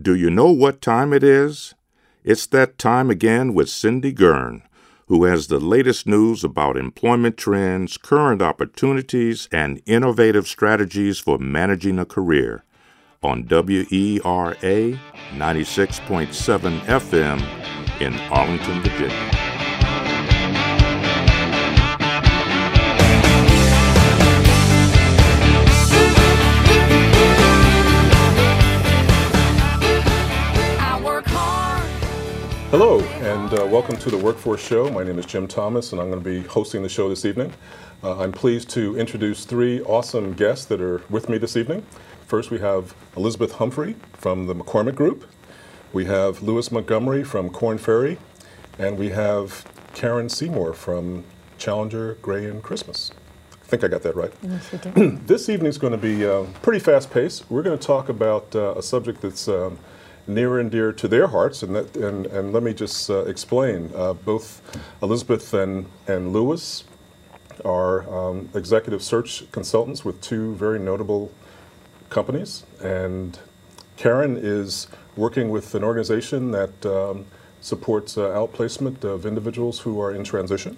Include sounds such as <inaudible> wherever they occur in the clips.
Do you know what time it is? It's that time again with Cindy Gurn, who has the latest news about employment trends, current opportunities, and innovative strategies for managing a career on WERA 96.7 FM in Arlington, Virginia. Hello, and uh, welcome to the Workforce Show. My name is Jim Thomas, and I'm going to be hosting the show this evening. Uh, I'm pleased to introduce three awesome guests that are with me this evening. First, we have Elizabeth Humphrey from the McCormick Group. We have Louis Montgomery from Korn Ferry, and we have Karen Seymour from Challenger Gray and Christmas. I think I got that right. Yes, you do. <clears throat> this evening is going to be uh, pretty fast paced. We're going to talk about uh, a subject that's um, near and dear to their hearts, and, that, and, and let me just uh, explain. Uh, both Elizabeth and, and Louis are um, executive search consultants with two very notable companies, and Karen is working with an organization that um, supports uh, outplacement of individuals who are in transition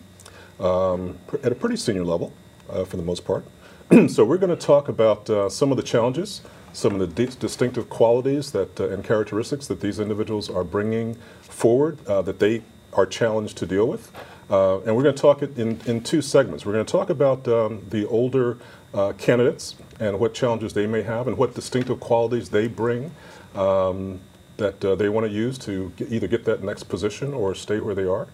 um, at a pretty senior level uh, for the most part. <clears throat> so we're going to talk about uh, some of the challenges, some of the di- distinctive qualities that uh, and characteristics that these individuals are bringing forward uh, that they are challenged to deal with. Uh, and we're going to talk in, in two segments. We're going to talk about um, the older uh, candidates and what challenges they may have and what distinctive qualities they bring um, that uh, they want to use to get, either get that next position or stay where they are.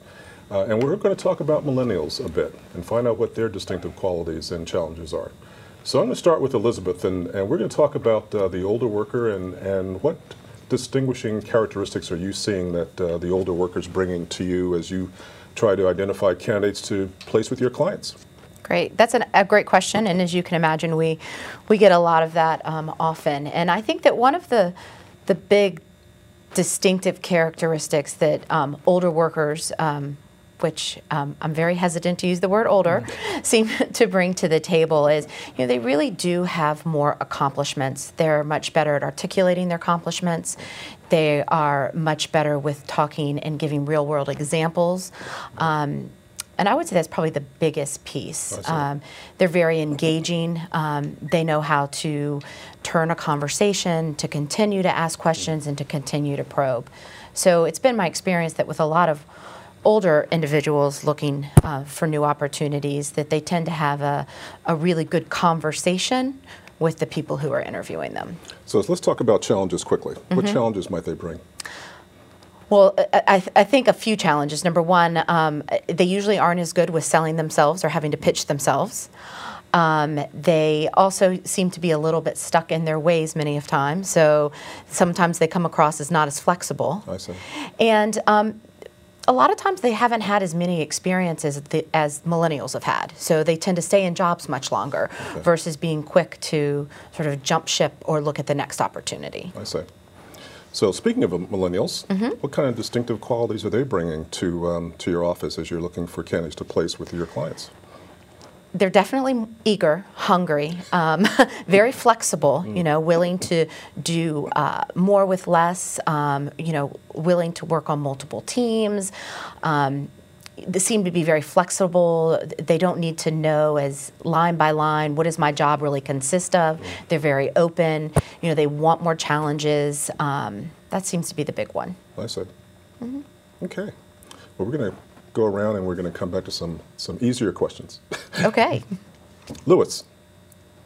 Uh, and we're going to talk about millennials a bit and find out what their distinctive qualities and challenges are. So I'm going to start with Elizabeth, and, and we're going to talk about uh, the older worker and, and what distinguishing characteristics are you seeing that uh, the older workers bringing to you as you try to identify candidates to place with your clients? Great. That's an, a great question, and as you can imagine, we we get a lot of that um, often. And I think that one of the the big distinctive characteristics that um, older workers, um, which um, I'm very hesitant to use the word older, <laughs> seem <laughs> to bring to the table is, you know, they really do have more accomplishments. They're much better at articulating their accomplishments. They are much better with talking and giving real world examples. Um, and I would say that's probably the biggest piece. Um, they're very engaging. Um, they know how to turn a conversation, to continue to ask questions, and to continue to probe. So it's been my experience that with a lot of older individuals looking uh, for new opportunities, that they tend to have a, a really good conversation with the people who are interviewing them. So let's talk about challenges quickly. Mm-hmm. What challenges might they bring? Well, I, I I think a few challenges. Number one, um, they usually aren't as good with selling themselves or having to pitch themselves. Um, they also seem to be a little bit stuck in their ways many of times. So sometimes they come across as not as flexible. I see. And um, a lot of times they haven't had as many experiences the, as millennials have had. So they tend to stay in jobs much longer versus being quick to sort of jump ship or look at the next opportunity. I see. So speaking of millennials, Mm-hmm. what kind of distinctive qualities are they bringing to um, to your office as you're looking for candidates to place with your clients? They're definitely eager, hungry, um, <laughs> very flexible. You know, willing to do uh, more with less. Um, you know, willing to work on multiple teams. Um, they seem to be very flexible. They don't need to know as line by line what does my job really consist of. They're very open. You know, they want more challenges. Um, that seems to be the big one. I see. Mm-hmm. Okay. Well, we're going to go around and we're going to come back to some some easier questions. Okay. <laughs> Louis,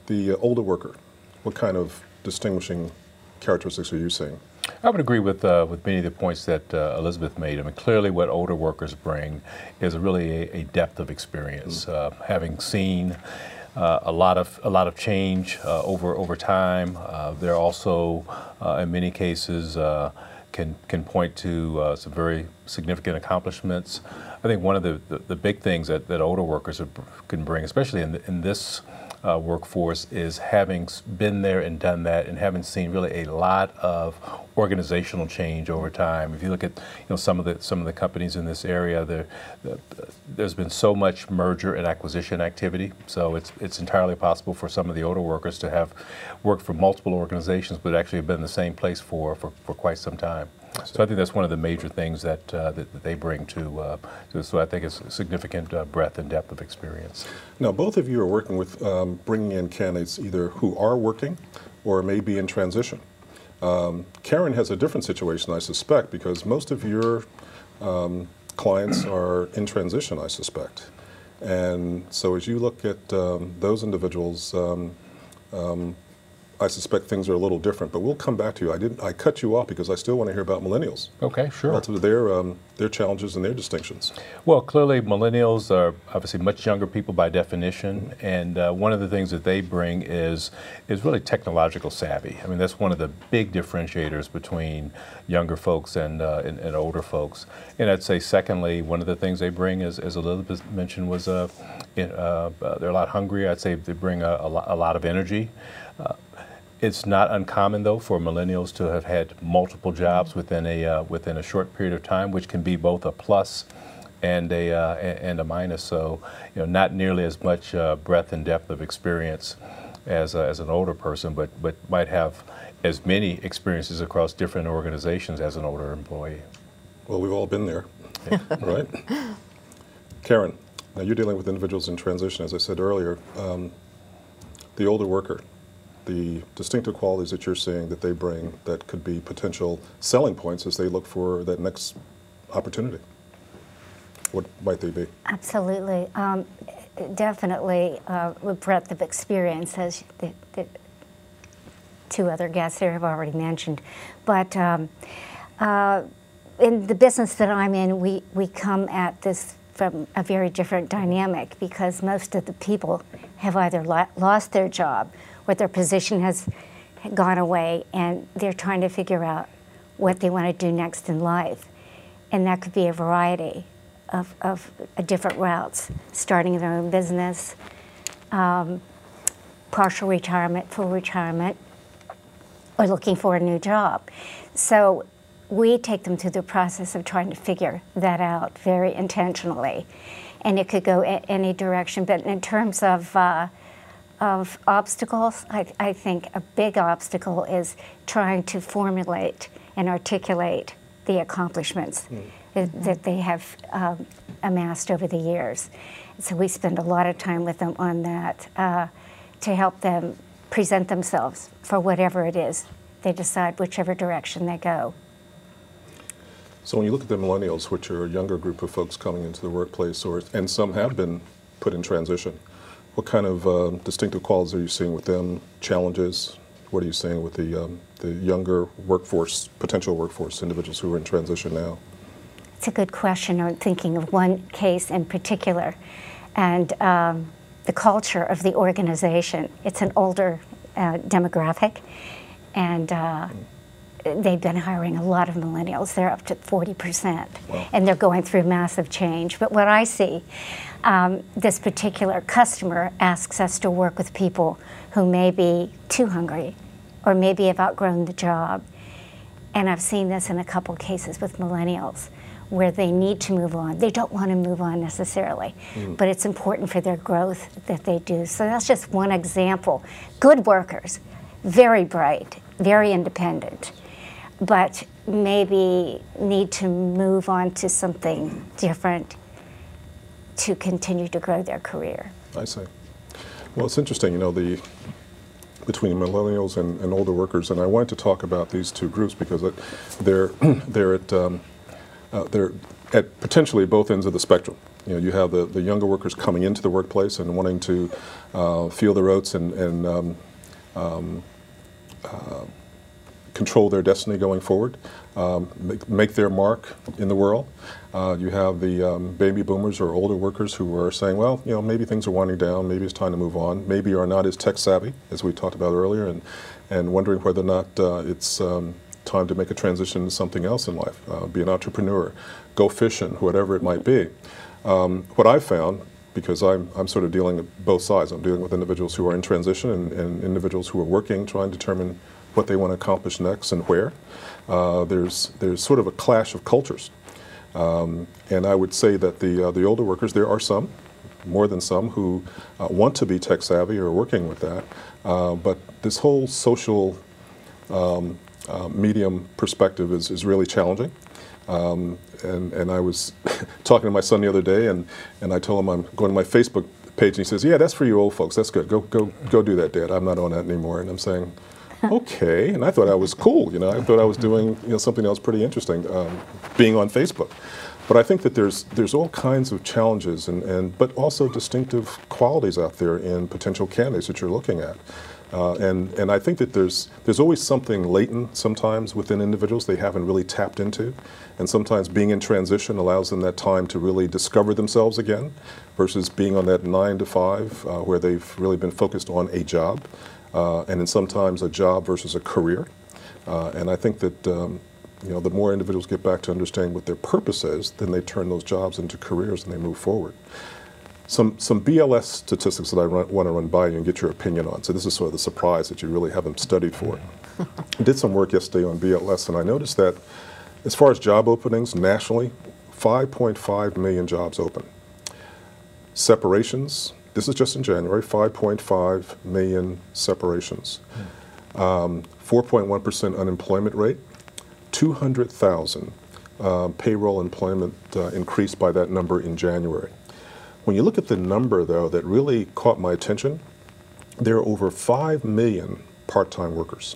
the uh, older worker, what kind of distinguishing characteristics are you seeing? I would agree with uh, with many of the points that uh, Elizabeth made. I mean, clearly, what older workers bring is really a, a depth of experience, uh, having seen uh, a lot of a lot of change uh, over over time. Uh, they're also, uh, in many cases, uh, can can point to uh, some very significant accomplishments. I think one of the, the, the big things that, that older workers can bring, especially in, in this uh, workforce is having been there and done that and having seen really a lot of organizational change over time. If you look at you know some of the some of the companies in this area, there, there's been so much merger and acquisition activity. So it's it's entirely possible for some of the older workers to have worked for multiple organizations, but actually have been in the same place for, for, for quite some time. So I think that's one of the major things that, uh, that, that, they bring to, uh, so I think it's significant uh, breadth and depth of experience. Now, both of you are working with um, bringing in candidates either who are working or may be in transition. Um, Karen has a different situation, I suspect, because most of your um, clients are in transition, I suspect. And so as you look at um, those individuals, um, um, I suspect things are a little different, but we'll come back to you. I didn't. I cut you off because I still want to hear about millennials. Okay, sure. Relative their um, their challenges and their distinctions. Well, clearly, millennials are obviously much younger people by definition, and uh, one of the things that they bring is is really technological savvy. I mean, that's one of the big differentiators between younger folks and uh, and, and, older folks. And I'd say, secondly, one of the things they bring, is, as Elizabeth mentioned, was uh, in, uh, they're a lot hungrier. I'd say they bring a, a, lot, a lot of energy. Uh, it's not uncommon, though, for millennials to have had multiple jobs within a uh, within a short period of time, which can be both a plus and a uh, and a minus. So, you know, not nearly as much uh, breadth and depth of experience as uh, as an older person, but but might have as many experiences across different organizations as an older employee. Well, we've all been there, yeah. <laughs> right? Karen, now you're dealing with individuals in transition, as I said earlier. Um, the older worker, the distinctive qualities that you're seeing that they bring that could be potential selling points as they look for that next opportunity? What might they be? Absolutely. Um, definitely uh, with breadth of experience, as the, the, two other guests here have already mentioned. But um, uh, in the business that I'm in, we, we come at this from a very different dynamic because most of the people have either lost their job what their position has gone away, and they're trying to figure out what they want to do next in life. And that could be a variety of, of different routes, starting their own business, um, partial retirement, full retirement, or looking for a new job. So we take them through the process of trying to figure that out very intentionally. And it could go any direction, but in terms of uh, of obstacles, I, I, think a big obstacle is trying to formulate and articulate the accomplishments mm. that, that, they have um, amassed over the years. So we spend a lot of time with them on that uh, to help them present themselves for whatever it is they decide, whichever direction they go. So when you look at the millennials, which are a younger group of folks coming into the workplace, or and some have been put in transition, what kind of uh, distinctive qualities are you seeing with them? Challenges? What are you seeing with the um, the younger workforce, potential workforce individuals who are in transition now? It's a good question. I'm thinking of one case in particular, and um, the culture of the organization. It's an older uh, demographic, and uh, they've been hiring a lot of millennials. They're up to 40%, wow. and they're going through massive change. But what I see um, this particular customer asks us to work with people who may be too hungry or maybe have outgrown the job. And I've seen this in a couple cases with millennials where they need to move on. They don't want to move on necessarily, mm. but it's important for their growth that they do. So that's just one example. Good workers, very bright, very independent, but maybe need to move on to something different to continue to grow their career. I see. Well, it's interesting, you know, the between millennials and, and older workers, and I wanted to talk about these two groups because it, they're <clears throat> they're at um, uh, they're at potentially both ends of the spectrum. You know, you have the, the younger workers coming into the workplace and wanting to uh, feel their oats and, and um, um, uh, control their destiny going forward um, make, make, their mark in the world. Uh, you have the um, baby boomers or older workers who are saying, well, you know, maybe things are winding down, maybe it's time to move on, maybe are not as tech savvy as we talked about earlier, and, and wondering whether or not uh, it's um, time to make a transition to something else in life, uh, be an entrepreneur, go fishing, whatever it might be. Um, what I've found because I'm, I'm sort of dealing with both sides. I'm dealing with individuals who are in transition and, and individuals who are working, trying to determine what they want to accomplish next and where. Uh, there's, there's sort of a clash of cultures. Um, and I would say that the, uh, the older workers, there are some, more than some, who uh, want to be tech savvy or working with that. Uh, but this whole social um, uh, medium perspective is, is really challenging. Um, and, and I was <laughs> talking to my son the other day, and, and I told him I'm going to my Facebook page, and he says, "Yeah, that's for you old folks. That's good. Go go go do that, Dad. I'm not on that anymore." And I'm saying, <laughs> "Okay." And I thought I was cool. You know, I thought I was doing you know something else pretty interesting, um, being on Facebook. But I think that there's there's all kinds of challenges and, and but also distinctive qualities out there in potential candidates that you're looking at. Uh, and, and I think that there's, there's always something latent sometimes within individuals they haven't really tapped into. And sometimes being in transition allows them that time to really discover themselves again versus being on that nine to five uh, where they've really been focused on a job. Uh, and then sometimes a job versus a career. Uh, and I think that um, you know, the more individuals get back to understanding what their purpose is, then they turn those jobs into careers and they move forward. Some, some BLS statistics that I run, want to run by you and get your opinion on. So this is sort of the surprise that you really haven't studied for. I <laughs> did some work yesterday on BLS, and I noticed that as far as job openings nationally, 5.5 million jobs open. Separations, this is just in January, 5.5 million separations. 4.1% um, unemployment rate, 200,000 uh, payroll employment uh, increased by that number in January. When you look at the number, though, that really caught my attention, there are over 5 million part time workers.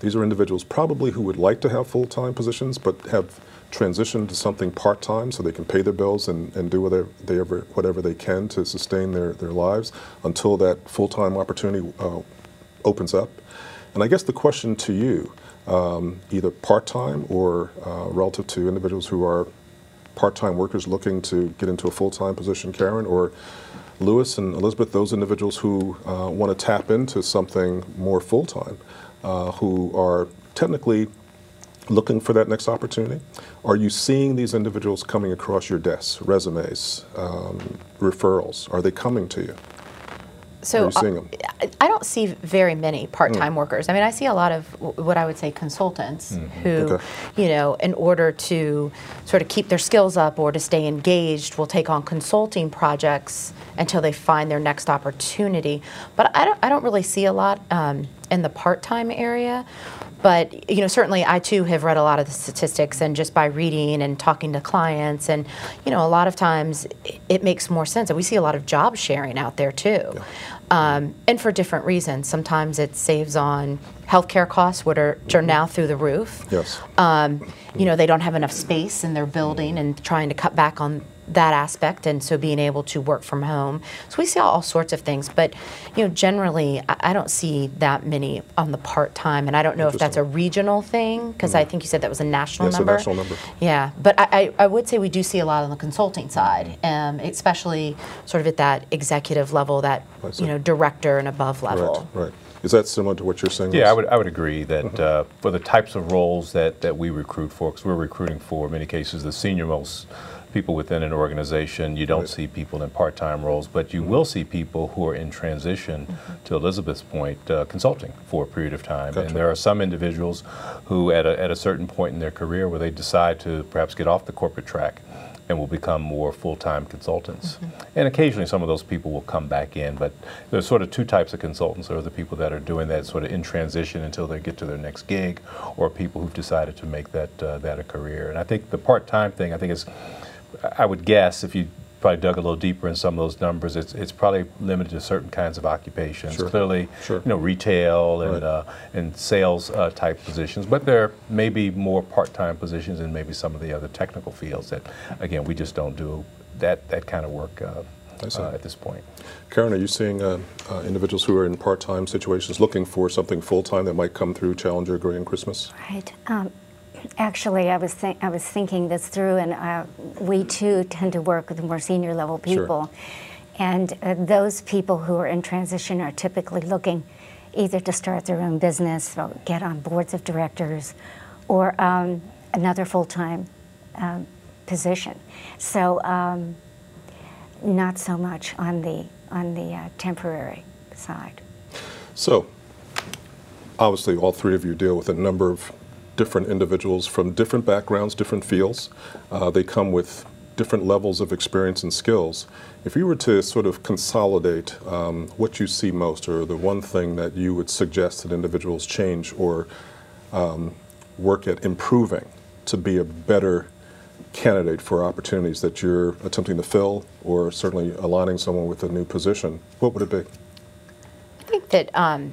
These are individuals probably who would like to have full time positions but have transitioned to something part time so they can pay their bills and, and do whatever they, ever, whatever they can to sustain their, their lives until that full time opportunity uh, opens up. And I guess the question to you, um, either part time or uh, relative to individuals who are part-time workers looking to get into a full-time position, Karen, or Louis and Elizabeth, those individuals who uh, want to tap into something more full-time, uh, who are technically looking for that next opportunity? Are you seeing these individuals coming across your desks, resumes, um, referrals? Are they coming to you? So uh, I don't see very many part-time mm. workers. I mean, I see a lot of what I would say consultants mm-hmm. who, okay. you know, in order to sort of keep their skills up or to stay engaged, will take on consulting projects until they find their next opportunity. But I don't, I don't really see a lot um, in the part-time area. But you know, certainly I too have read a lot of the statistics, and just by reading and talking to clients, and you know, a lot of times it makes more sense. And we see a lot of job sharing out there too, yeah. um, and for different reasons. Sometimes it saves on healthcare costs, which are, which are now through the roof. Yes. Um, you know, they don't have enough space in their building, and trying to cut back on that aspect and so being able to work from home. So we see all sorts of things but you know generally i, I don't see that many on the part-time and i don't know if that's a regional thing because mm-hmm. i think you said that was a national yes, number? a national number. Yeah but I, I, I, would say we do see a lot on the consulting side um, especially sort of at that executive level that you know director and above level. right. Right is that similar to what you're saying? Yeah, I would, I would agree that mm-hmm. uh, for the types of roles that, that we recruit for, because we're recruiting for, in many cases, the senior most people within an organization. You don't right. see people in part-time roles, but you mm-hmm. will see people who are in transition, mm-hmm. to Elizabeth's point, uh, consulting for a period of time. Gotcha. And there are some individuals who, at a, at a certain point in their career, where they decide to perhaps get off the corporate track and will become more full-time consultants. Mm-hmm. And occasionally some of those people will come back in, but there's sort of two types of consultants. There are the people that are doing that sort of in transition until they get to their next gig, or people who've decided to make that, uh, that a career. And I think the part-time thing, I think is I would guess if you probably dug a little deeper in some of those numbers, it's, it's probably limited to certain kinds of occupations. Sure. Clearly, sure. you know, retail and, right. uh, and sales uh, type positions, but there may be more part-time positions in maybe some of the other technical fields that, again, we just don't do that, that kind of work uh, uh at this point. Karen, are you seeing uh, uh, individuals who are in part-time situations looking for something full-time that might come through Challenger Gray and Christmas? Right. Um, Actually, I was I was thinking this through, and uh, we too tend to work with more senior level people, sure. and uh, those people who are in transition are typically looking either to start their own business, or get on boards of directors, or um, another full time um, position. So. Um, not so much on the on the uh, temporary side. So, obviously, all three of you deal with a number of different individuals from different backgrounds, different fields. Uh, they come with different levels of experience and skills. If you were to sort of consolidate um, what you see most, or the one thing that you would suggest that individuals change or um, work at improving to be a better candidate for opportunities that you're attempting to fill, or certainly aligning someone with a new position, what would it be? I think that, um,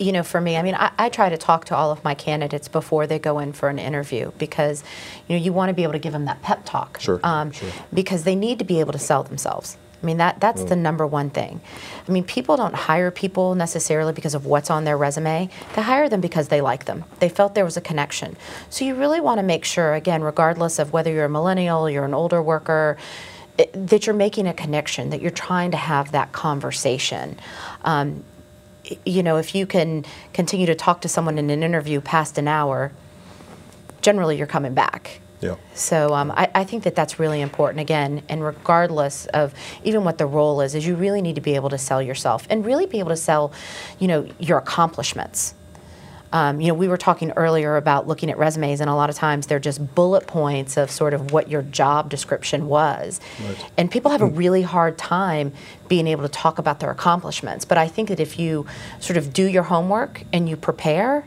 you know, for me, I mean, I, I, try to talk to all of my candidates before they go in for an interview because, you know, you want to be able to give them that pep talk. Sure, um, sure. Because they need to be able to sell themselves. I mean, that, that's mm. the number one thing. I mean, people don't hire people necessarily because of what's on their resume. They hire them because they like them. They felt there was a connection. So you really want to make sure, again, regardless of whether you're a millennial, you're an older worker, that you're making a connection, that you're trying to have that conversation. Um, you know, if you can continue to talk to someone in an interview past an hour, generally you're coming back. Yeah. So um, I, I, think that that's really important again, and regardless of even what the role is, is you really need to be able to sell yourself and really be able to sell, you know, your accomplishments. Um, you know, we were talking earlier about looking at resumes, and a lot of times they're just bullet points of sort of what your job description was. Right. And people have a really hard time being able to talk about their accomplishments. But I think that if you sort of do your homework and you prepare,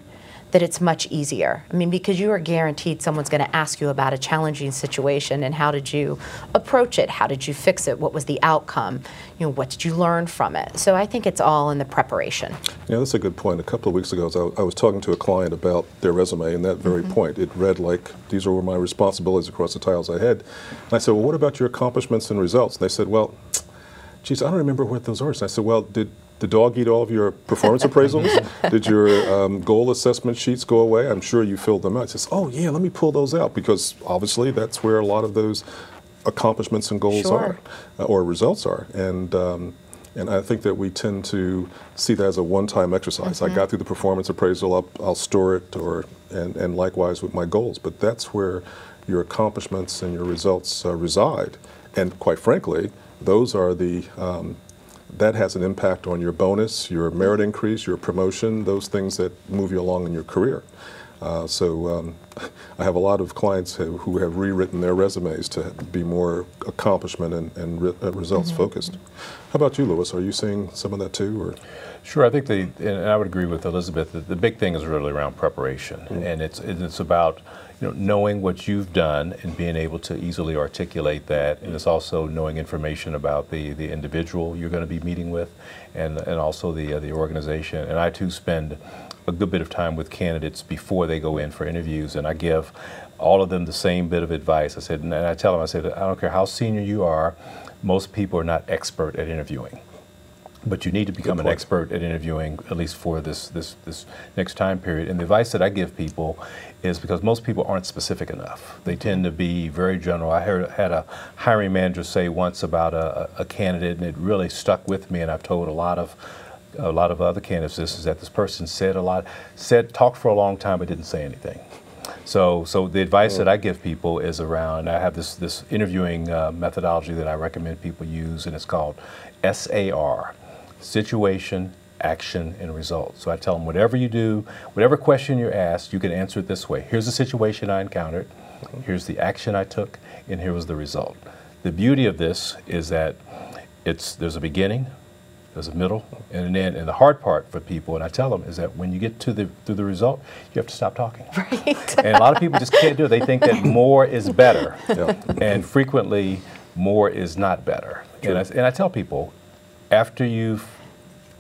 that it's much easier. I mean, because you are guaranteed someone's going to ask you about a challenging situation and how did you approach it? How did you fix it? What was the outcome? You know, what did you learn from it? So I think it's all in the preparation. Yeah, that's a good point. A couple of weeks ago, I was talking to a client about their resume, and that very mm-hmm. point, it read like these are my responsibilities across the titles I had. And I said, well, what about your accomplishments and results? And they said, well, geez, I don't remember what those are. And I said, well, did the dog eat all of your performance appraisals? <laughs> Did your um, goal assessment sheets go away? I'm sure you filled them out. It says, oh yeah, let me pull those out because obviously that's where a lot of those accomplishments and goals sure. are, uh, or results are. And um, and I think that we tend to see that as a one-time exercise. Mm-hmm. I got through the performance appraisal, I'll, I'll store it, or and, and likewise with my goals. But that's where your accomplishments and your results uh, reside. And quite frankly, those are the um, that has an impact on your bonus, your merit increase, your promotion, those things that move you along in your career. Uh, so um, <laughs> I have a lot of clients who, who, have rewritten their resumes to be more accomplishment and, and re uh, results mm -hmm. focused. How about you, Louis? Are you seeing some of that too? Or? Sure, I think the, and I would agree with Elizabeth, that the big thing is really around preparation. Mm -hmm. And it's, it's about you know, knowing what you've done and being able to easily articulate that, and it's also knowing information about the, the individual you're going to be meeting with, and, and also the, uh, the organization. And I too spend a good bit of time with candidates before they go in for interviews, and I give all of them the same bit of advice. I said, and I tell them, I said, I don't care how senior you are, most people are not expert at interviewing but you need to become an expert at interviewing at least for this this this next time period. And the advice that i give people is because most people aren't specific enough. They tend to be very general. I heard had a hiring manager say once about a, a candidate and it really stuck with me and i've told a lot of a lot of other candidates this is that this person said a lot said talked for a long time but didn't say anything. So, so the advice that I give people is around. I have this this interviewing uh, methodology that I recommend people use, and it's called SAR situation, action, and result. So I tell them whatever you do, whatever question you're asked, you can answer it this way. Here's the situation I encountered, here's the action I took, and here was the result. The beauty of this is that it's there's a beginning, there's a middle, and an end. And the hard part for people, and I tell them, is that when you get to the to the result, you have to stop talking. <laughs> Right. and a lot of people just can't do it. They think that more is better, yeah. and frequently more is not better. And I, and I tell people, after you've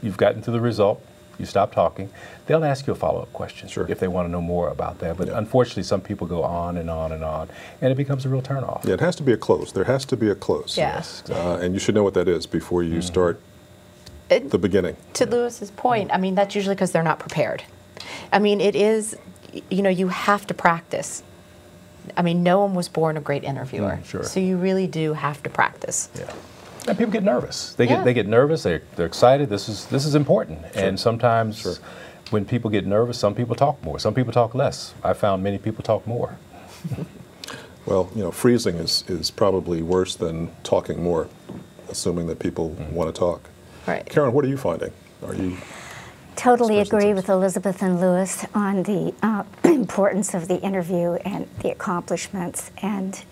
you've gotten to the result, you stop talking, they'll ask you a follow-up question sure. if they want to know more about that. But yeah. unfortunately, some people go on and on and on, and it becomes a real turnoff. Yeah, it has to be a close. There has to be a close. Yes. Uh, and you should know what that is before you mm-hmm. start it, the beginning. To Louis's point, I mean, that's usually because they're not prepared. I mean, it is, you know, you have to practice. I mean, no one was born a great interviewer. Mm, sure. So you really do have to practice. Yeah. And people get nervous. They yeah. get they get nervous. They're, they're excited. This is this is important. Sure. And sometimes sure. when people get nervous, some people talk more. Some people talk less. I found many people talk more. <laughs> well, you know, freezing is is probably worse than talking more. assuming that people want to talk. Right. Karen, what are you finding? Are you Totally agree with Elizabeth and Louis on the uh, <clears throat> importance of the interview and the accomplishments and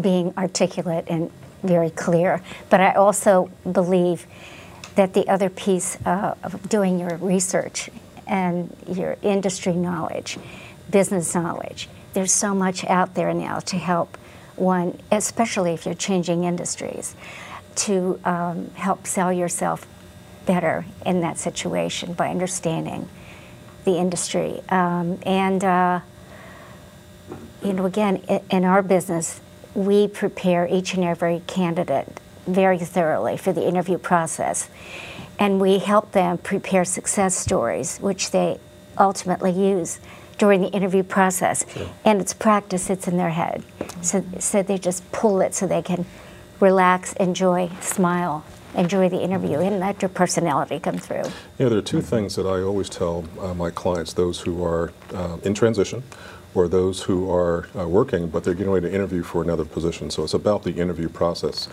being articulate and very clear. But I also believe that the other piece uh, of doing your research and your industry knowledge, business knowledge, there's so much out there now to help one, especially if you're changing industries, to um, help sell yourself better in that situation by understanding the industry. Um, and, uh, you know, again, in our business, we prepare each and every candidate very thoroughly for the interview process. And we help them prepare success stories, which they ultimately use during the interview process. And it's practice, it's in their head. So, so they just pull it so they can relax, enjoy, smile, enjoy the interview, and let your personality come through. Yeah, there are two things that I always tell uh, my clients, those who are uh, in transition or those who are uh, working, but they're getting ready to interview for another position. So it's about the interview process.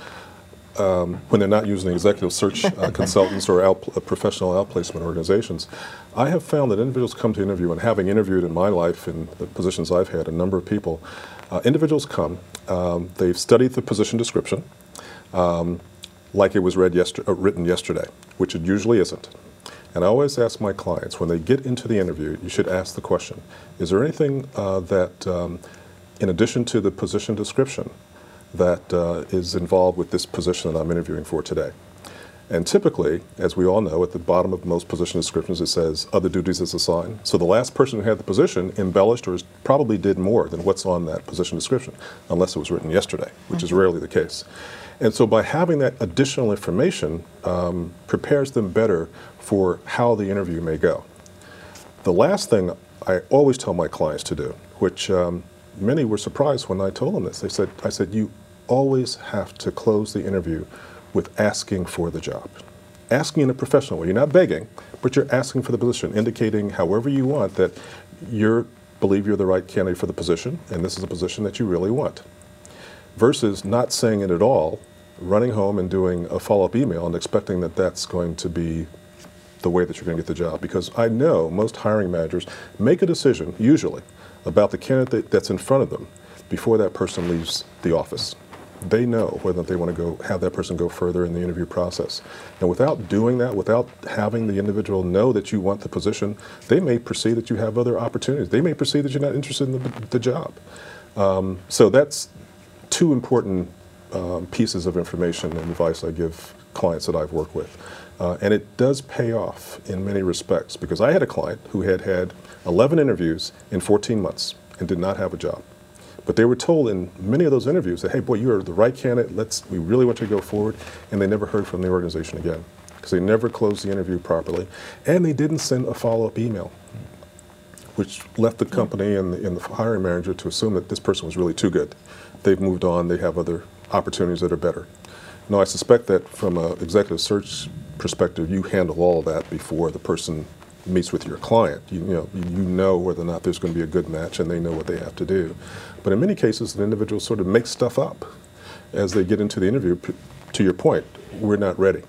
Um, when they're not using executive search uh, <laughs> consultants or out, uh, professional outplacement organizations, I have found that individuals come to interview, and having interviewed in my life in the positions I've had, a number of people, uh, individuals come, um, they've studied the position description, um, like it was read yester- uh, written yesterday, which it usually isn't. And I always ask my clients when they get into the interview, you should ask the question Is there anything uh, that, um, in addition to the position description, that uh, is involved with this position that I'm interviewing for today? And typically, as we all know, at the bottom of most position descriptions it says other duties as assigned. So the last person who had the position embellished or probably did more than what's on that position description, unless it was written yesterday, which is rarely the case. And so by having that additional information um, prepares them better for how the interview may go. The last thing I always tell my clients to do, which um, many were surprised when I told them this, they said, I said, you always have to close the interview with asking for the job. Asking in a professional way. You're not begging, but you're asking for the position, indicating however you want that you believe you're the right candidate for the position, and this is a position that you really want. Versus not saying it at all, running home and doing a follow-up email and expecting that that's going to be the way that you're going to get the job. Because I know most hiring managers make a decision, usually, about the candidate that's in front of them before that person leaves the office. They know whether they want to go have that person go further in the interview process. And without doing that, without having the individual know that you want the position, they may perceive that you have other opportunities. They may perceive that you're not interested in the, the job. Um, so that's two important um, pieces of information and advice I give clients that I've worked with. Uh, and it does pay off in many respects because I had a client who had had 11 interviews in 14 months and did not have a job. But they were told in many of those interviews that, hey, boy, you are the right candidate. Let's, we really want you to go forward. And they never heard from the organization again because they never closed the interview properly. And they didn't send a follow up email which left the company and the, and the hiring manager to assume that this person was really too good. They've moved on, they have other opportunities that are better. Now, I suspect that from an executive search perspective, you handle all of that before the person meets with your client. You, you know, you know whether or not there's going to be a good match and they know what they have to do. But in many cases, an individual sort of makes stuff up as they get into the interview. To your point, we're not ready.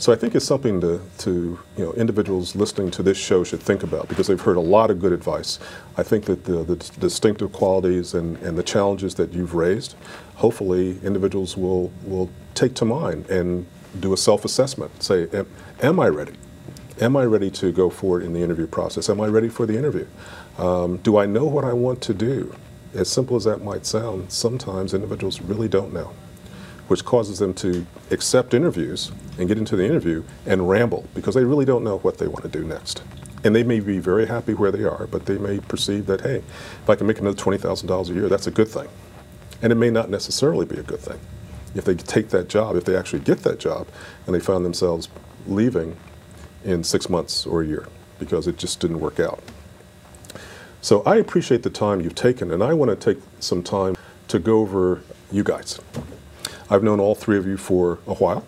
So I think it's something to, to you know individuals listening to this show should think about because they've heard a lot of good advice. I think that the, the distinctive qualities and, and the challenges that you've raised, hopefully individuals will, will take to mind and do a self-assessment. Say, am, am I ready? Am I ready to go forward in the interview process? Am I ready for the interview? Um, do I know what I want to do? As simple as that might sound, sometimes individuals really don't know which causes them to accept interviews and get into the interview and ramble because they really don't know what they want to do next. And they may be very happy where they are, but they may perceive that, hey, if I can make another $20,000 a year, that's a good thing. And it may not necessarily be a good thing. If they take that job, if they actually get that job, and they find themselves leaving in six months or a year because it just didn't work out. So I appreciate the time you've taken, and I want to take some time to go over you guys. I've known all three of you for a while.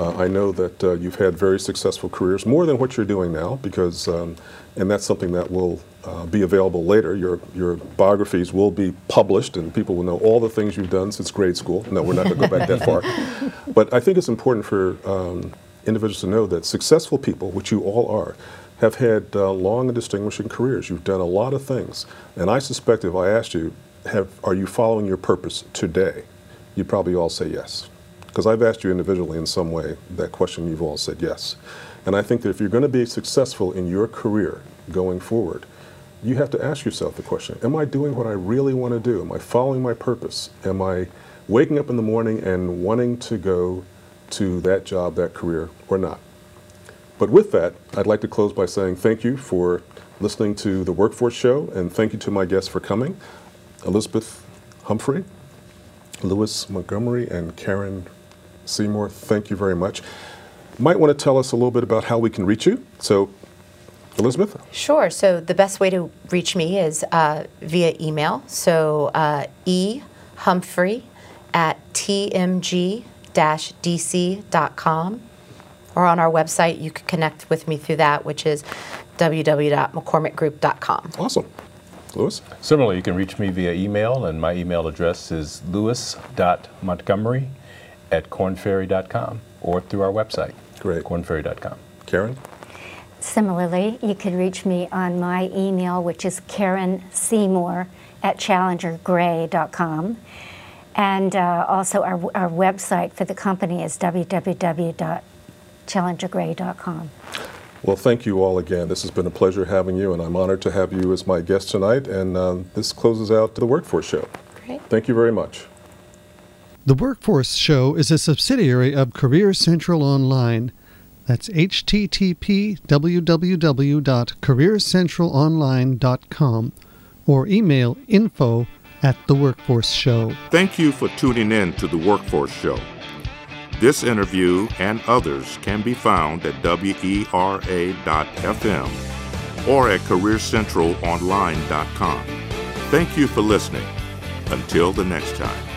Uh, I know that uh, you've had very successful careers, more than what you're doing now, because, um, and that's something that will uh, be available later. Your, your biographies will be published, and people will know all the things you've done since grade school. No, we're not going to go back that far. <laughs> But I think it's important for um, individuals to know that successful people, which you all are, have had uh, long and distinguishing careers. You've done a lot of things. And I suspect if I asked you, have, are you following your purpose today? You'd probably all say yes. Because I've asked you individually in some way that question, you've all said yes. And I think that if you're going to be successful in your career going forward, you have to ask yourself the question Am I doing what I really want to do? Am I following my purpose? Am I waking up in the morning and wanting to go to that job, that career, or not? But with that, I'd like to close by saying thank you for listening to the Workforce Show, and thank you to my guests for coming Elizabeth Humphrey, Louis Montgomery, and Karen Seymour. Thank you very much. Might want to tell us a little bit about how we can reach you. So, Elizabeth? Sure. So the best way to reach me is uh, via email. So uh, e humphrey at tmg-dc.com or on our website you can connect with me through that which is www.mccormickgroup.com Awesome. Louis? Similarly, you can reach me via email, and my email address is louis.montgomery at kornferry.com or through our website, Great. kornferry.com. Karen? Similarly, you can reach me on my email, which is Karen Seymour at challengergray.com. And uh, also, our, our website for the company is www.challengergray.com. Well, thank you all again. This has been a pleasure having you, and I'm honored to have you as my guest tonight. And um, this closes out the Workforce Show. Great. Thank you very much. The Workforce Show is a subsidiary of Career Central Online. That's http www.careercentralonline.com or email info at The Workforce Show. Thank you for tuning in to the Workforce Show. This interview and others can be found at wera.fm or at careercentralonline.com. Thank you for listening. Until the next time.